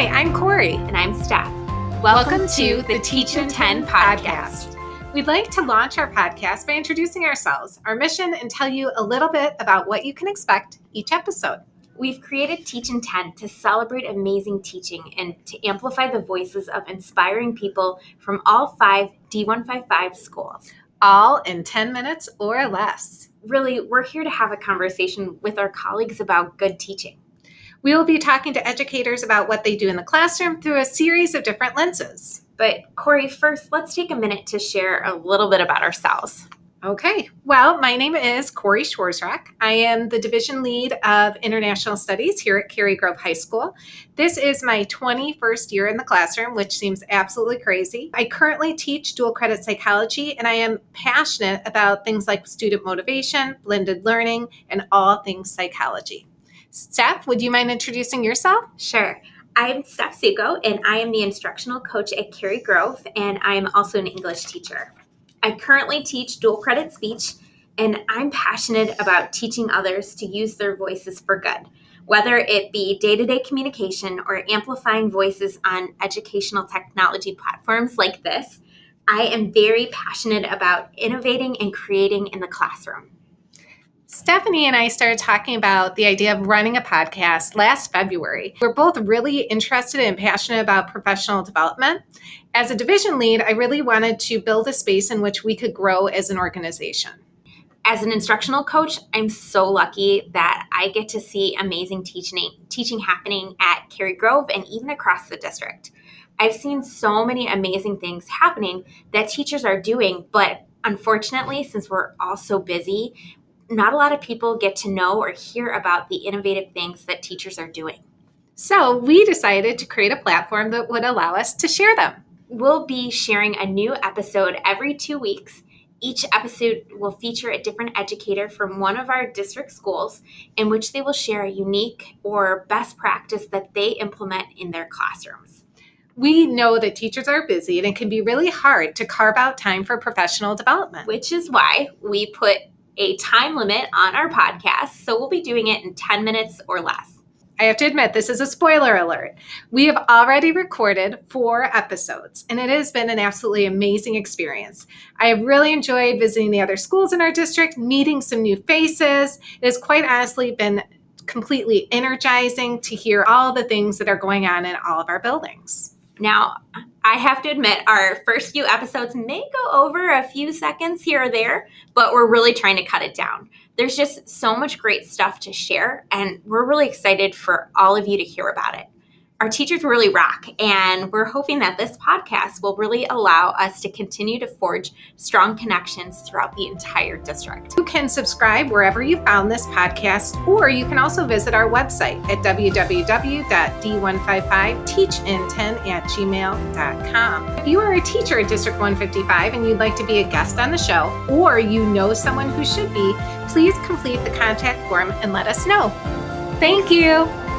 Hi, I'm Cori. And I'm Steph. Welcome, Welcome to the Teach in 10 podcast. We'd like to launch our podcast by introducing ourselves, our mission, and tell you a little bit about what you can expect each episode. We've created Teach in 10 to celebrate amazing teaching and to amplify the voices of inspiring people from all five D155 schools. All in 10 minutes or less. Really, we're here to have a conversation with our colleagues about good teaching. We will be talking to educators about what they do in the classroom through a series of different lenses. But, Cori, first, let's take a minute to share a little bit about ourselves. Okay. Well, my name is Cori Schwarzrock. I am the division lead of international studies here at Cary Grove High School. This is my 21st year in the classroom, which seems absolutely crazy. I currently teach dual credit psychology, and I am passionate about things like student motivation, blended learning, and all things psychology. Steph, would you mind introducing yourself? Sure. I'm Steph Sukow, and I am the instructional coach at Cary Grove, and I am also an English teacher. I currently teach dual credit speech, and I'm passionate about teaching others to use their voices for good, whether it be day to day communication or amplifying voices on educational technology platforms like this. I am very passionate about innovating and creating in the classroom. Stephanie and I started talking about the idea of running a podcast last February. We're both really interested and passionate about professional development. As a division lead, I really wanted to build a space in which we could grow as an organization. As an instructional coach, I'm so lucky that I get to see amazing teaching teaching happening at Cary Grove and even across the district. I've seen so many amazing things happening that teachers are doing, but unfortunately, since we're all so busy, not a lot of people get to know or hear about the innovative things that teachers are doing. So we decided to create a platform that would allow us to share them. We'll be sharing a new episode every two weeks. Each episode will feature a different educator from one of our district schools in which they will share a unique or best practice that they implement in their classrooms. We know that teachers are busy and it can be really hard to carve out time for professional development. Which is why we put a time limit on our podcast, so we'll be doing it in 10 minutes or less. I have to admit, this is a spoiler alert. We have already recorded four episodes, and it has been an absolutely amazing experience. I have really enjoyed visiting the other schools in our district, meeting some new faces. It has quite honestly been completely energizing to hear all the things that are going on in all of our buildings. Now, I have to admit, our first few episodes may go over a few seconds here or there, but we're really trying to cut it down. There's just so much great stuff to share, and we're really excited for all of you to hear about it our teachers really rock. And we're hoping that this podcast will really allow us to continue to forge strong connections throughout the entire district. You can subscribe wherever you found this podcast, or you can also visit our website at www.d155teachin10 at gmail.com. If you are a teacher at District 155 and you'd like to be a guest on the show, or you know someone who should be, please complete the contact form and let us know. Thank you.